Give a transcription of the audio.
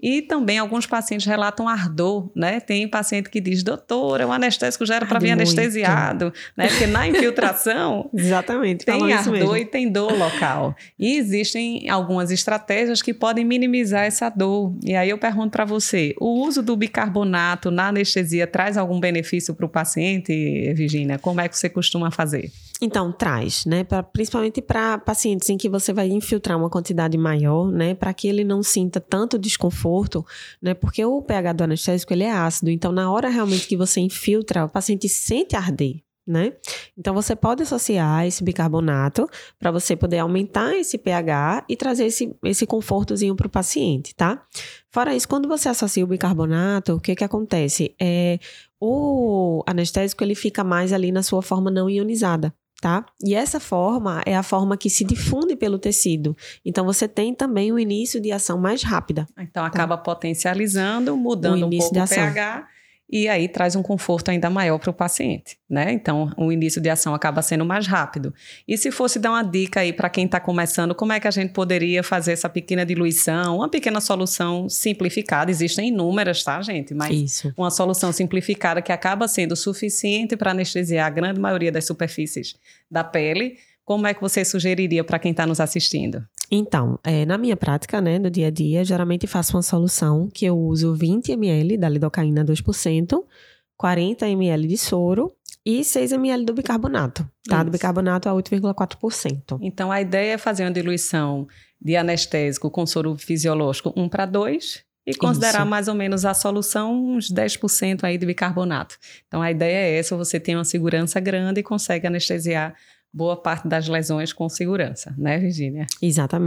E também alguns pacientes relatam ardor, né? Tem paciente que diz, doutora, o anestésico já era para vir anestesiado, né? Porque na infiltração Exatamente, tem ardor e tem dor local. E existem algumas estratégias que podem minimizar essa dor. E aí eu pergunto para você, o uso do bicarbonato na anestesia traz algum benefício para o paciente, Virginia? Como é que você costuma fazer? Então, traz, né? Pra, principalmente para pacientes em que você vai infiltrar uma quantidade maior, né? Para que ele não sinta tanto desconforto, né? Porque o pH do anestésico ele é ácido. Então, na hora realmente que você infiltra, o paciente sente arder. Né? Então você pode associar esse bicarbonato para você poder aumentar esse pH e trazer esse, esse confortozinho para o paciente, tá? Fora isso, quando você associa o bicarbonato, o que que acontece? É, o anestésico ele fica mais ali na sua forma não ionizada, tá? E essa forma é a forma que se difunde pelo tecido. Então você tem também o início de ação mais rápida. Então tá? acaba potencializando, mudando um pouco o pH e aí traz um conforto ainda maior para o paciente, né? Então, o início de ação acaba sendo mais rápido. E se fosse dar uma dica aí para quem está começando, como é que a gente poderia fazer essa pequena diluição, uma pequena solução simplificada? Existem inúmeras, tá, gente? Mas Isso. uma solução simplificada que acaba sendo suficiente para anestesiar a grande maioria das superfícies da pele. Como é que você sugeriria para quem está nos assistindo? Então, é, na minha prática, né, do dia a dia, geralmente faço uma solução que eu uso 20 ml da lidocaína 2%, 40 ml de soro e 6 ml do bicarbonato, tá? Isso. Do bicarbonato a 8,4%. Então, a ideia é fazer uma diluição de anestésico com soro fisiológico 1 para 2 e considerar Isso. mais ou menos a solução uns 10% aí de bicarbonato. Então, a ideia é essa, você tem uma segurança grande e consegue anestesiar boa parte das lesões com segurança, né, Virginia? Exatamente.